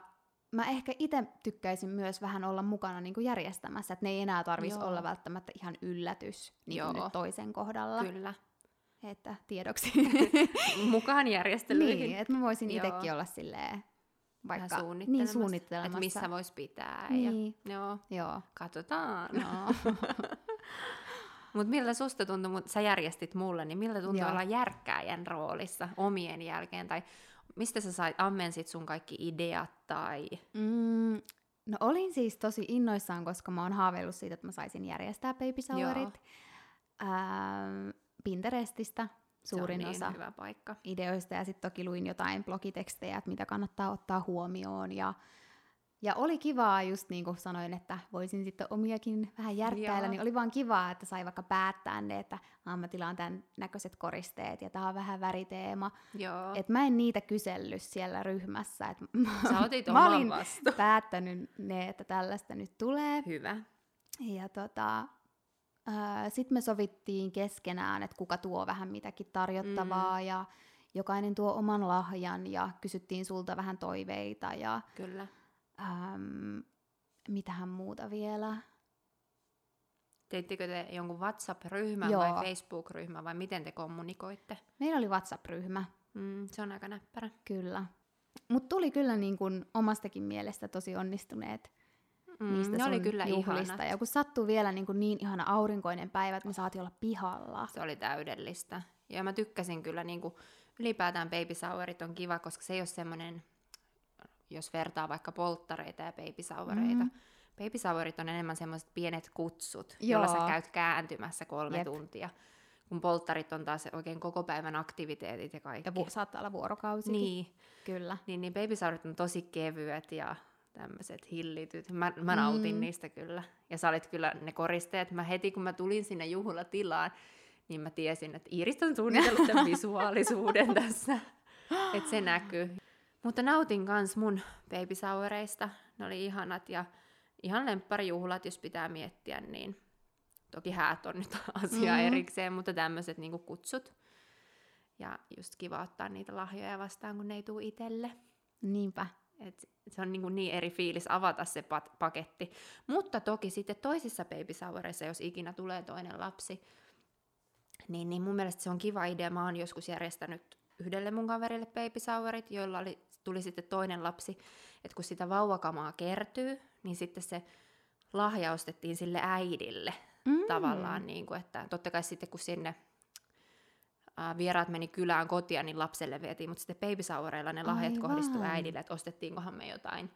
mä ehkä itse tykkäisin myös vähän olla mukana niin kuin järjestämässä, että ne ei enää tarvitsisi olla välttämättä ihan yllätys niin kuin nyt toisen kohdalla. Kyllä. Että tiedoksi. *laughs* Mukaan järjestelyihin. niin, että mä voisin itsekin olla silleen vaikka niin suunnittelemassa, suunnittelemassa. Että missä vois pitää. Niin. Ja, joo, Joo. katsotaan. No. *laughs* Mutta miltä susta tuntui, mut sä järjestit mulle, niin miltä tuntui Joo. olla järkkääjän roolissa omien jälkeen? Tai mistä sä sait, ammensit sun kaikki ideat tai... Mm, no olin siis tosi innoissaan, koska mä oon haaveillut siitä, että mä saisin järjestää baby showerit. Ähm, Pinterestistä suurin se on niin osa hyvä paikka. ideoista ja sitten toki luin jotain blogitekstejä, että mitä kannattaa ottaa huomioon ja ja oli kivaa, just niin kuin sanoin, että voisin sitten omiakin vähän järkkäillä, Joo. niin oli vaan kivaa, että sai vaikka päättää ne, että "Aa, mä tilaan tämän näköiset koristeet ja tämä on vähän väriteema. Joo. Et mä en niitä kysellyt siellä ryhmässä. Et *laughs* Sä otit mä olin vastuun. päättänyt ne, että tällaista nyt tulee. Hyvä. Ja tota, sitten me sovittiin keskenään, että kuka tuo vähän mitäkin tarjottavaa mm. ja jokainen tuo oman lahjan ja kysyttiin sulta vähän toiveita ja Kyllä. äm, mitähän muuta vielä. Teittekö te jonkun WhatsApp-ryhmän Joo. vai Facebook-ryhmän vai miten te kommunikoitte? Meillä oli WhatsApp-ryhmä, Mm, se on aika näppärä. kyllä. Mutta tuli kyllä niin kun omastakin mielestä tosi onnistuneet Mm, niistä ne oli kyllä juhlista. ihanat. Ja kun sattuu vielä niin, kun niin ihana aurinkoinen päivä, että me saatiin olla pihalla. Se oli täydellistä. Ja mä tykkäsin kyllä, niin kuin, ylipäätään baby showerit on kiva, koska se ei ole semmoinen, jos vertaa vaikka polttareita ja baby showereita. Mm. Baby showerit on enemmän semmoiset pienet kutsut, Joo. joilla sä käyt kääntymässä kolme Jep. tuntia. Kun polttarit on taas oikein koko päivän aktiviteetit ja kaikki. Ja vu- saattaa olla vuorokausikin. niin, Kyllä. niin, niin baby on tosi kevyet ja tämmöiset hillityt. Mä, mä nautin Mm. niistä kyllä. Ja sä olit kyllä ne koristeet. Mä heti kun mä tulin sinne juhlatilaan, niin mä tiesin, että Iiris on suunnitellut tämän *laughs* visuaalisuuden tässä. Että se näkyy. Mutta nautin kans mun baby showereista. Ne oli ihanat ja ihan lempparijuhlat, jos pitää miettiä, niin toki häät on nyt *laughs* asia Mhm. erikseen, mutta tämmöiset niinku kutsut. Ja just kiva ottaa niitä lahjoja vastaan, kun ne ei tule itselle. Niinpä. Et se on niin, kuin niin eri fiilis avata se pat- paketti. Mutta toki sitten toisissa baby showereissa, jos ikinä tulee toinen lapsi, niin, niin mun mielestä se on kiva idea. Mä oon joskus järjestänyt yhdelle mun kaverille baby showerit, joilla oli, tuli sitten toinen lapsi. Että kun sitä vauvakamaa kertyy, niin sitten se lahja ostettiin sille äidille Mm. tavallaan. Niin kuin, että totta kai sitten kun sinne vieraat meni kylään kotia, niin lapselle vietiin, mutta sitten baby showereilla ne lahjat Aivan. kohdistuu äidille, että ostettiinkohan me jotain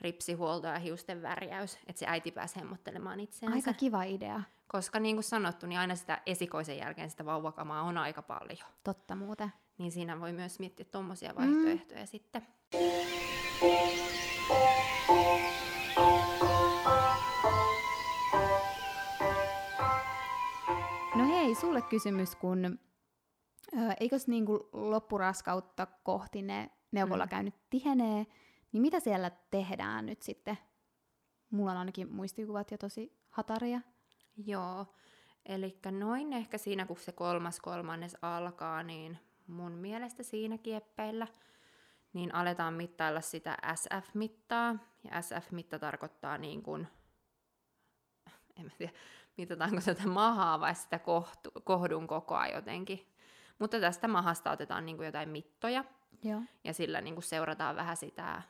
ripsihuoltoa ja hiusten värjäys, että se äiti pääsi hemmottelemaan itseänsä. Aika kiva idea. Koska niin kuin sanottu, niin aina sitä esikoisen jälkeen sitä vauvakamaa on aika paljon. Totta muuten. Niin siinä voi myös miettiä tuommoisia vaihtoehtoja mm. sitten. No hei, sulle kysymys, kun eikös niinku loppuraskautta kohti ne neuvolakäynnit tihenee, niin mitä siellä tehdään nyt sitten? Mulla on ainakin muistikuvat jo tosi hataria. Joo, eli noin ehkä siinä, kun se kolmas kolmannes alkaa, niin mun mielestä siinä kieppeillä, niin aletaan mittailla sitä SF-mittaa. Ja SF-mitta tarkoittaa niin kuin, en mä tiedä, mitataanko tätä mahaa vai sitä kohtu, kohdun kokoa jotenkin. Mutta tästä mahasta otetaan niin kuin jotain mittoja, Joo. ja sillä niin kuin seurataan vähän sitä,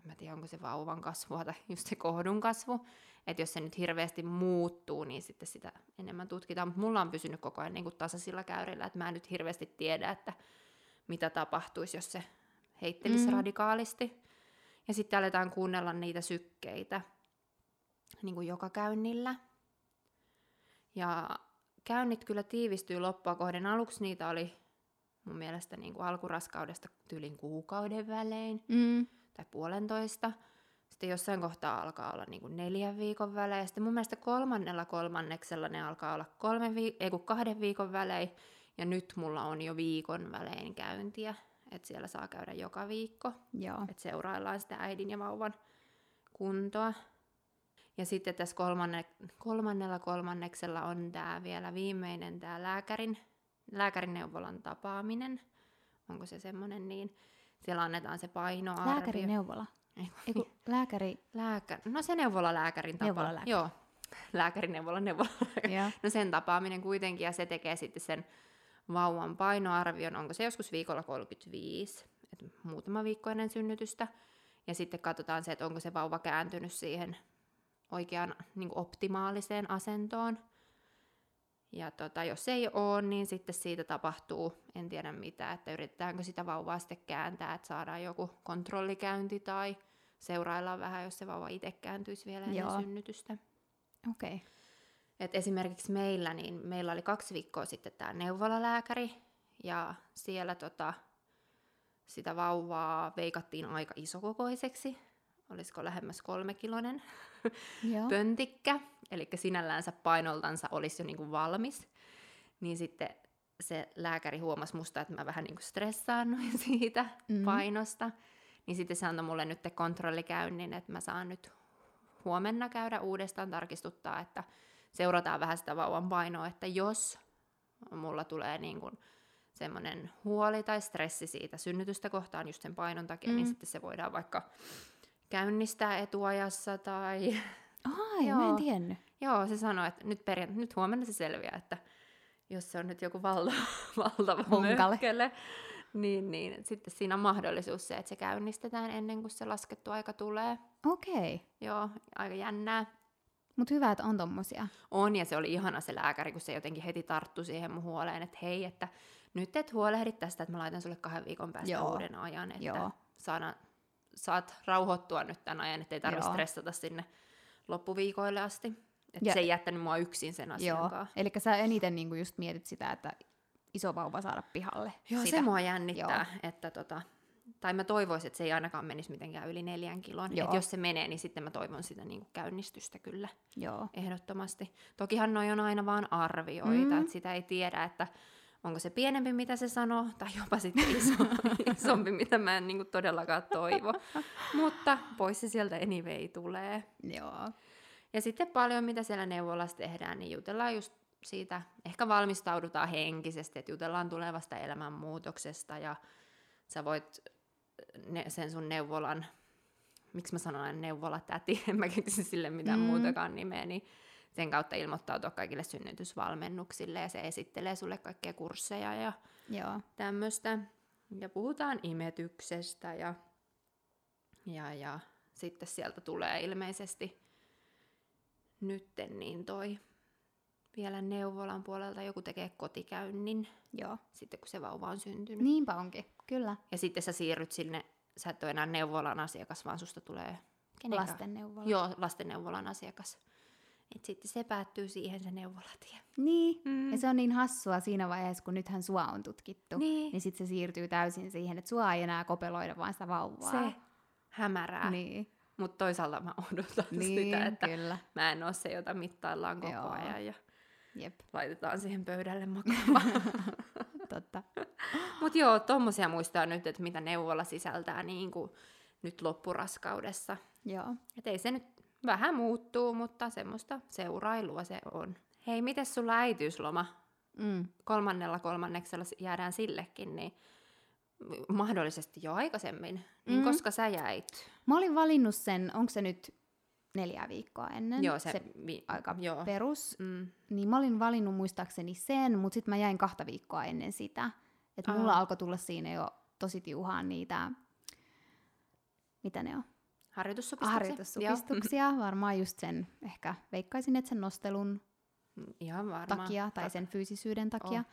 en mä tiedä onko se vauvan kasvua tai just se kohdun kasvu, että jos se nyt hirveästi muuttuu, niin sitten sitä enemmän tutkitaan, mutta mulla on pysynyt koko ajan niin kuin tasaisilla käyrillä, että mä en nyt hirveästi tiedä, että mitä tapahtuisi, jos se heittelisi mm. radikaalisti. Ja sitten aletaan kuunnella niitä sykkeitä niin kuin joka käynnillä. Ja käynnit kyllä tiivistyy loppua kohden. Aluksi niitä oli mun mielestä niin kuin alkuraskaudesta tyylin kuukauden välein Mm. tai puolentoista. Sitten jossain kohtaa alkaa olla niin kuin neljän viikon välein. Sitten mun mielestä kolmannella kolmanneksella ne alkaa olla kolmen viik- ei kun kahden viikon välein. Ja nyt mulla on jo viikon välein käyntiä. Että siellä saa käydä joka viikko. Että seuraillaan sitä äidin ja vauvan kuntoa. Ja sitten tässä kolmanne, kolmannella kolmanneksella on tämä vielä viimeinen tämä lääkärin, lääkärineuvolan tapaaminen. Onko se semmoinen niin? Siellä annetaan se painoarvio. Lääkärineuvola. Ei, Eiku, lääkäri... Lääkä... No se neuvolalääkärin tapa. Neuvolalääkäri. Joo, lääkärineuvola, neuvolalääkäri. Joo. No sen tapaaminen kuitenkin, ja se tekee sitten sen vauvan painoarvion, onko se joskus viikolla 35, et muutama viikko ennen synnytystä. Ja sitten katsotaan se, että onko se vauva kääntynyt siihen oikeaan niin kuin optimaaliseen asentoon. Ja tota, jos ei ole, niin sitten siitä tapahtuu, en tiedä mitä, että yritetäänkö sitä vauvaa sitten kääntää, että saadaan joku kontrollikäynti tai seuraillaan vähän, jos se vauva itse kääntyisi vielä ennen Joo. synnytystä. Okei. Okay. Et esimerkiksi meillä, niin meillä oli kaksi viikkoa sitten tämä neuvolalääkäri, ja siellä tota, sitä vauvaa veikattiin aika isokokoiseksi, olisiko lähemmäs kolmekilonen *laughs* Joo. pöntikkä, eli sinällänsä painoltansa olisi jo niinku valmis, niin sitten se lääkäri huomasi musta, että mä vähän niinku stressaannuin *laughs* siitä Mm. painosta, niin sitten se antoi mulle nyt kontrollikäynnin, että mä saan nyt huomenna käydä uudestaan tarkistuttaa, että seurataan vähän sitä vauvan painoa, että jos mulla tulee niin kuin semmoinen huoli tai stressi siitä synnytystä kohtaan just sen painon takia, mm. niin Mm. sitten se voidaan vaikka käynnistää etuajassa tai Ai, mä en Joo. tiennyt. Joo, se sanoi, että nyt, perjant- nyt huomenna se selviää, että jos se on nyt joku *laughs* valtava, valtava möhkele, niin, niin sitten siinä on mahdollisuus se, että se käynnistetään ennen kuin se laskettu aika tulee. Okei. Okay. Joo, aika jännää. Mutta hyvä, että on tommosia. On, ja se oli ihana se lääkäri, kun se jotenkin heti tarttui siihen mun huoleen, että hei, että nyt et huolehdi tästä, että mä laitan sulle kahden viikon päästä Joo. uuden ajan, että Joo. saadaan, saat rauhoittua nyt tämän ajan, ettei tarvitse Joo. stressata sinne loppuviikoille asti. Että se ei jättänyt mua yksin sen asian Joo. kanssa. Eli sä eniten niinku just mietit sitä, että iso vauva saada pihalle. Joo, sitä. se mua jännittää, että tota, tai mä toivoisin, että se ei ainakaan menisi mitenkään yli neljän kilon. Joo. Et jos se menee, niin sitten mä toivon sitä niin kuin käynnistystä kyllä Joo. ehdottomasti. Tokihan noi on aina vaan arvioita, Mm. että sitä ei tiedä, että onko se pienempi, mitä se sanoo, tai jopa sitten iso, *laughs* isompi, mitä mä en niin kuin todellakaan toivo. Mutta pois se sieltä anyway tulee. Joo. Ja sitten paljon, mitä siellä neuvolassa tehdään, niin jutellaan just siitä, ehkä valmistaudutaan henkisesti, että jutellaan tulevasta elämänmuutoksesta ja sä voit ne, sen sun neuvolan, miksi mä sanon aina neuvolatäti, *laughs* en mä keksi sille mitään mm. muutakaan nimeä, niin sen kautta ilmoittautua kaikille synnytysvalmennuksille ja se esittelee sulle kaikkia kursseja ja Joo. tämmöistä. Ja puhutaan imetyksestä ja, ja, ja sitten sieltä tulee ilmeisesti nytten niin toi vielä neuvolan puolelta joku tekee kotikäynnin Joo. sitten kun se vauva on syntynyt. Niinpä onkin. Kyllä. Ja sitten sä siirryt sinne, sä et ole enää neuvolan asiakas, vaan susta tulee kenenkään? Lastenneuvola. Joo, lastenneuvolan asiakas. Et sitten se päättyy siihen se neuvolatie. Niin. Mm. Ja se on niin hassua siinä vaiheessa, kun nythän sua on tutkittu. Niin. Niin sit se siirtyy täysin siihen, että sua ei enää kopeloida vaan sitä vauvaa. Se hämärää. Niin. Mutta toisaalta mä odotan Niin, sitä, että kyllä. mä en ole se, jota mittaillaan koko Joo. ajan ja Jep, laitetaan siihen pöydälle makaamaan. *laughs* totta. Mutta joo, tommosia muistaa nyt, että mitä neuvola sisältää niin kuin nyt loppuraskaudessa. Joo. Et ei se nyt vähän muuttuu, mutta semmoista seurailua se on. Hei, miten sulla äitiysloma? Mm. Kolmannella kolmanneksella jäädään sillekin, niin mahdollisesti jo aikaisemmin. Niin Mm. koska sä jäit? Mä olin valinnut sen, onko se nyt neljä viikkoa ennen? Joo, se, se vi- aika joo. perus. Mm. Niin mä olin valinnut muistaakseni sen, mutta sitten mä jäin kahta viikkoa ennen sitä. Että mulla alkoi tulla siinä jo tosi tiuhaan niitä, mitä ne on? Harjoitussupistuksia? Harjoitussupistuksia, varmaan just sen, ehkä veikkaisin, että sen nostelun. Mm, Ihan varmaan. takia tai Ta- sen fyysisyyden takia.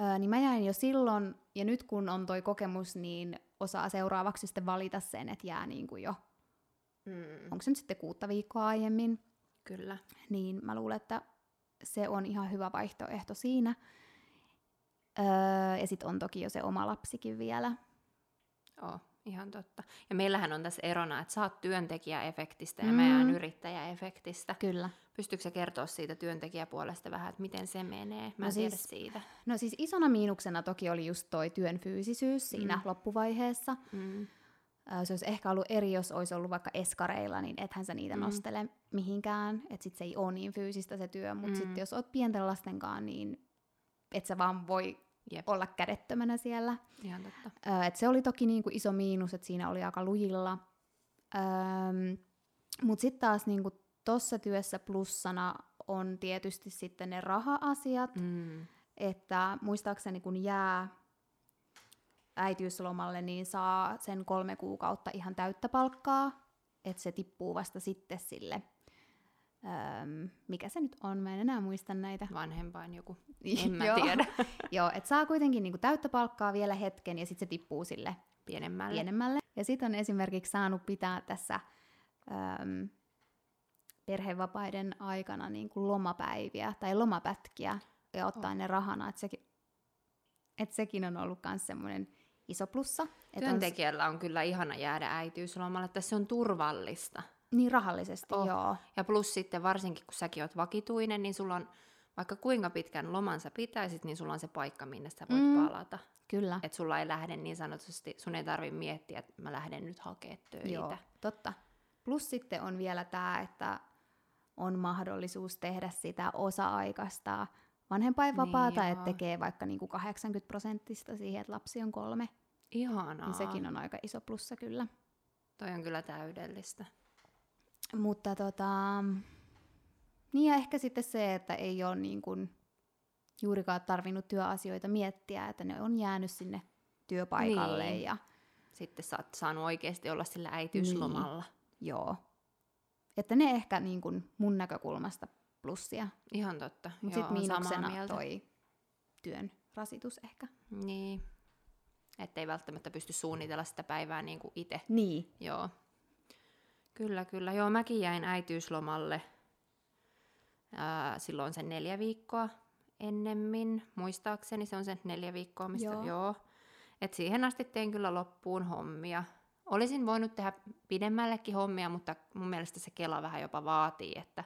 Öö, niin mä jäin jo silloin, ja nyt kun on toi kokemus, niin osaa seuraavaksi sitten valita sen, että jää niin kuin jo, Mm, onko se nyt sitten kuutta viikkoa aiemmin, kyllä. niin mä luulen, että se on ihan hyvä vaihtoehto siinä. Öö, ja sitten on toki jo se oma lapsikin vielä. Joo, ihan totta. Ja meillähän on tässä erona, että sä oot työntekijäefektistä ja Mm. mä jään yrittäjäefektistä. Kyllä. Pystyykö sä kertoa siitä työntekijäpuolesta vähän, että miten se menee? Mä No tiedä siis- siitä. No siis isona miinuksena toki oli just toi työn fyysisyys siinä Mm. loppuvaiheessa. Mm. Se olisi ehkä ollut eri, jos olisi ollut vaikka eskareilla, niin ethän sä niitä Mm. nostele mihinkään. Että sit se ei ole niin fyysistä se työ. Mutta Mm. mm. sitten jos oot pienten lastenkaan, niin et sä vaan voi Jep, olla kädettömänä siellä. ihan totta. Ö, et se oli toki niinku iso miinus, että siinä oli aika lujilla. Mutta sitten taas niinku tuossa työssä plussana on tietysti sitten ne raha-asiat, Mm. että muistaakseni kun jää äitiyslomalle, niin saa sen kolme kuukautta ihan täyttä palkkaa, että se tippuu vasta sitten sille, öm, mikä se nyt on, mä en enää muista näitä. Vanhempain joku, *laughs* en mä Joo. tiedä, *laughs* Joo, että saa kuitenkin niinku täyttä palkkaa vielä hetken ja sitten se tippuu sille pienemmälle. pienemmälle. Ja sitten on esimerkiksi saanut pitää tässä äm, perhevapaiden aikana niin kuin lomapäiviä tai lomapätkiä ja ottaa Oh. ne rahana. Että sekin, et sekin on ollut myös semmoinen iso plussa. Työntekijällä on kyllä ihana jäädä äitiyslomalle, että se on turvallista. Niin rahallisesti, Oh. joo. Ja plus sitten varsinkin, kun säkin oot vakituinen, niin sulla on, vaikka kuinka pitkän loman sä pitäisit, niin sulla on se paikka, minne sä voit Mm. palata. Kyllä. Että sulla ei lähde niin sanotusti, sun ei tarvi miettiä, että mä lähden nyt hakemaan töitä. Joo, totta. Plus sitten on vielä tämä, että on mahdollisuus tehdä sitä osa-aikaista vanhempainvapaata, Niin, että tekee vaikka niinku 80 prosenttista siihen, että lapsi on kolme. Ihanaa. Niin sekin on aika iso plussa kyllä. Toi on kyllä täydellistä. Mutta tota, niin ja ehkä sitten se, että ei ole niin kuin juurikaan tarvinnut työasioita miettiä, että ne on jäänyt sinne työpaikalle Niin. ja Sitten sä oot saanut oikeasti olla sillä äitiyslomalla. Niin. joo. Että ne ehkä niin kuin mun näkökulmasta plussia, Ihan totta. mutta sitten miinuksena toi työn rasitus ehkä. Niin. Että ei välttämättä pysty suunnitella sitä päivää niin kuin itse. Niin, Joo. Kyllä, kyllä. Joo, mäkin jäin äitiyslomalle ää, silloin sen neljä viikkoa ennemmin. Muistaakseni se on se neljä viikkoa, mistä Joo. joo. joo. Et siihen asti tein kyllä loppuun hommia. Olisin voinut tehdä pidemmällekin hommia, mutta mun mielestä se Kela vähän jopa vaatii, että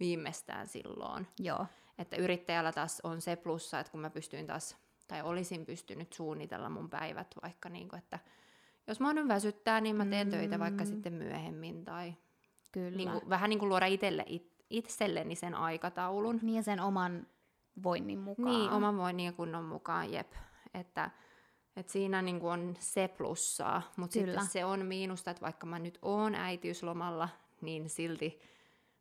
viimeistään silloin. joo, Että yrittäjällä taas on se plussa, että kun mä pystyin taas, tai olisin pystynyt suunnitella mun päivät vaikka niin kuin, että jos mä nyt väsyttää, niin mä teen töitä vaikka Mm. sitten myöhemmin, tai kyllä. niin kuin, vähän niin kuin luoda itselle, it, itselleni sen aikataulun. Niin ja sen oman voinnin mukaan. Niin, oman voinnin ja kunnon mukaan, jep. Että, että siinä niin kuin on se plussaa, mutta sitten se on miinusta, että vaikka mä nyt oon äitiyslomalla, niin silti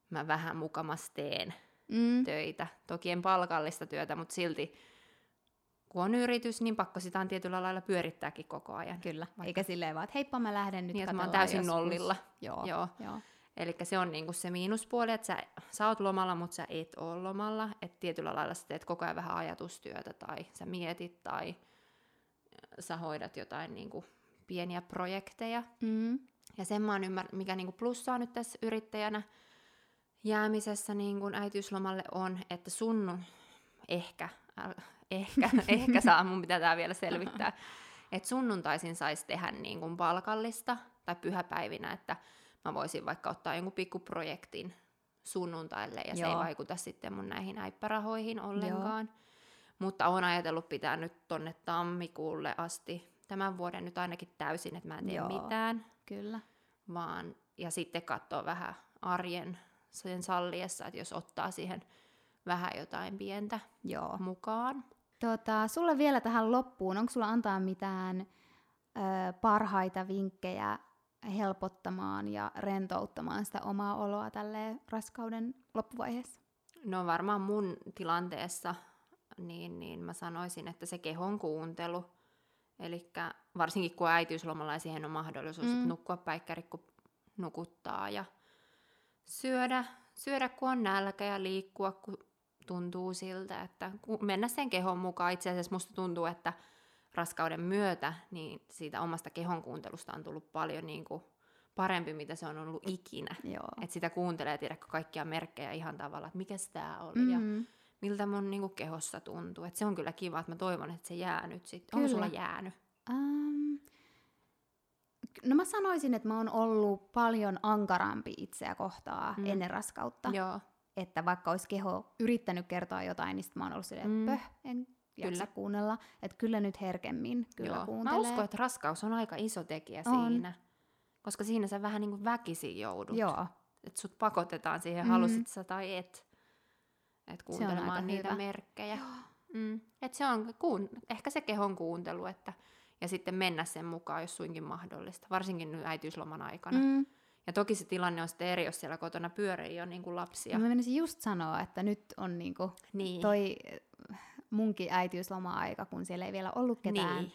mä vähän mukamas teen Mm, töitä. Toki en palkallista työtä, mutta silti kun on yritys, niin pakko sitä on tietyllä lailla pyörittääkin koko ajan. kyllä. Vaikka- Eikä silleen vaan, että heippa mä lähden nyt Niin, että mä oon täysin joskus. nollilla. Joo, Joo. joo. Eli se on niinku se miinuspuoli, että sä, sä oot lomalla, mutta sä et ole lomalla. Että tietyllä lailla sä teet koko ajan vähän ajatustyötä tai sä mietit tai sä hoidat jotain niinku pieniä projekteja. Mm, Ja sen mä oon ymmär- mikä niinku plussaa nyt tässä yrittäjänä jäämisessä niinku äitiyslomalle on, että sunnun ehkä, äh, ehkä, *laughs* ehkä saa, mun pitää tää vielä selvittää, että sunnuntaisin saisi tehdä niinku palkallista tai pyhäpäivinä, että mä voisin vaikka ottaa jonkun pikkuprojektin sunnuntaille ja se ei Joo. vaikuta sitten mun näihin äippärahoihin ollenkaan. Mutta on ajatellut pitää nyt tonne tammikuulle asti tämän vuoden nyt ainakin täysin, että mä en tee Joo. mitään kyllä. vaan, ja sitten katsoa vähän arjen sen salliessa, että jos ottaa siihen vähän jotain pientä Joo. mukaan. Tota, sulle vielä tähän loppuun, onko sulla antaa mitään ö, parhaita vinkkejä helpottamaan ja rentouttamaan sitä omaa oloa tälle raskauden loppuvaiheessa? No varmaan mun tilanteessa, niin, niin mä sanoisin, että se kehon kuuntelu, eli varsinkin kun äitiyslomalla siihen on mahdollisuus mm. nukkua päikkäri, kun nukuttaa ja syödä, syödä kun on nälkä ja liikkua, kun tuntuu siltä, että kun mennä sen kehon mukaan. Itse asiassa musta tuntuu, että raskauden myötä niin siitä omasta kehon kuuntelusta on tullut paljon niin kuin parempi, mitä se on ollut ikinä. Että sitä kuuntelee, tiedätkö, kaikkia merkkejä ihan tavalla, että mikä tämä oli mm. ja miltä mun niinku kehossa tuntuu. Et se on kyllä kiva, että mä toivon, että se jää nyt sitten. Onko sulla jäänyt? um, no mä sanoisin, että mä oon ollut paljon ankarampi itseä kohtaa mm. ennen raskautta. Joo. Että vaikka olisi keho yrittänyt kertoa jotain, niin mä oon ollut silleen, Mm. että pöh, en jaksa Kyllä. kuunnella. Että kyllä nyt herkemmin kyllä Joo. Mä kuuntelee. uskon, että raskaus on aika iso tekijä On. siinä. Koska siinä sä vähän niin kuin väkisin joudut. Joo, Että sut pakotetaan siihen, Mhm. halusit sä tai et. Et aika kuuntelemaan niitä hyvä. merkkejä. Mm. Et se on kuun, ehkä se kehon kuuntelu, että, ja sitten mennä sen mukaan, jos suinkin mahdollista. Varsinkin nyt äitiysloman aikana. Mm. Ja toki se tilanne on sitten eri, jos siellä kotona pyörii jo niin kuin lapsia. mä menisin just sanoa, että nyt on niinku Niin. toi äh, munkin äitiysloma-aika, kun siellä ei vielä ollut ketään Niin.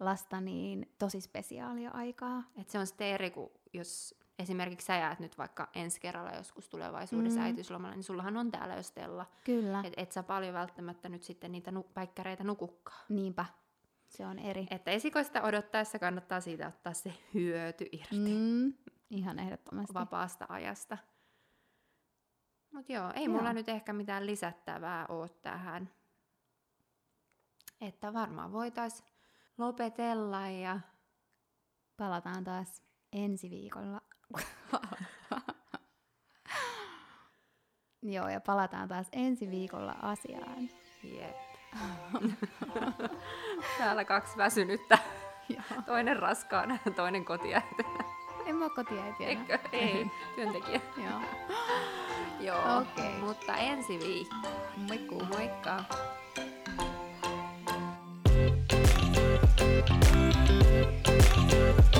lasta, niin tosi spesiaalia aikaa. Et se on sitten eri kuin jos esimerkiksi sä jäät nyt vaikka ensi kerralla joskus tulevaisuudessa Mm. äitiyslomalle, niin sullahan on täällä jo Stella. Kyllä, Et, et sä paljon välttämättä nyt sitten niitä nu- päikkäreitä nukukkaa. niinpä. Se on eri. Että esikoista odottaessa kannattaa siitä ottaa se hyöty irti mm. Ihan ehdottomasti. vapaasta ajasta. Mutta joo, ei Joo. mulla nyt ehkä mitään lisättävää ole tähän. Että varmaan voitais lopetella ja Palataan taas ensi viikolla. *laughs* Joo, ja palataan taas ensi viikolla asiaan. Jep. Täällä kaksi väsynyttä. *laughs* Joo. Toinen raskaana toinen kotiäitinä en mä kotia, ei vielä. Eikö? Ei, työntekijä. *laughs* Joo. *gasps* Joo, okay. mutta ensi viikko. Moikku. Moikka. Moikka.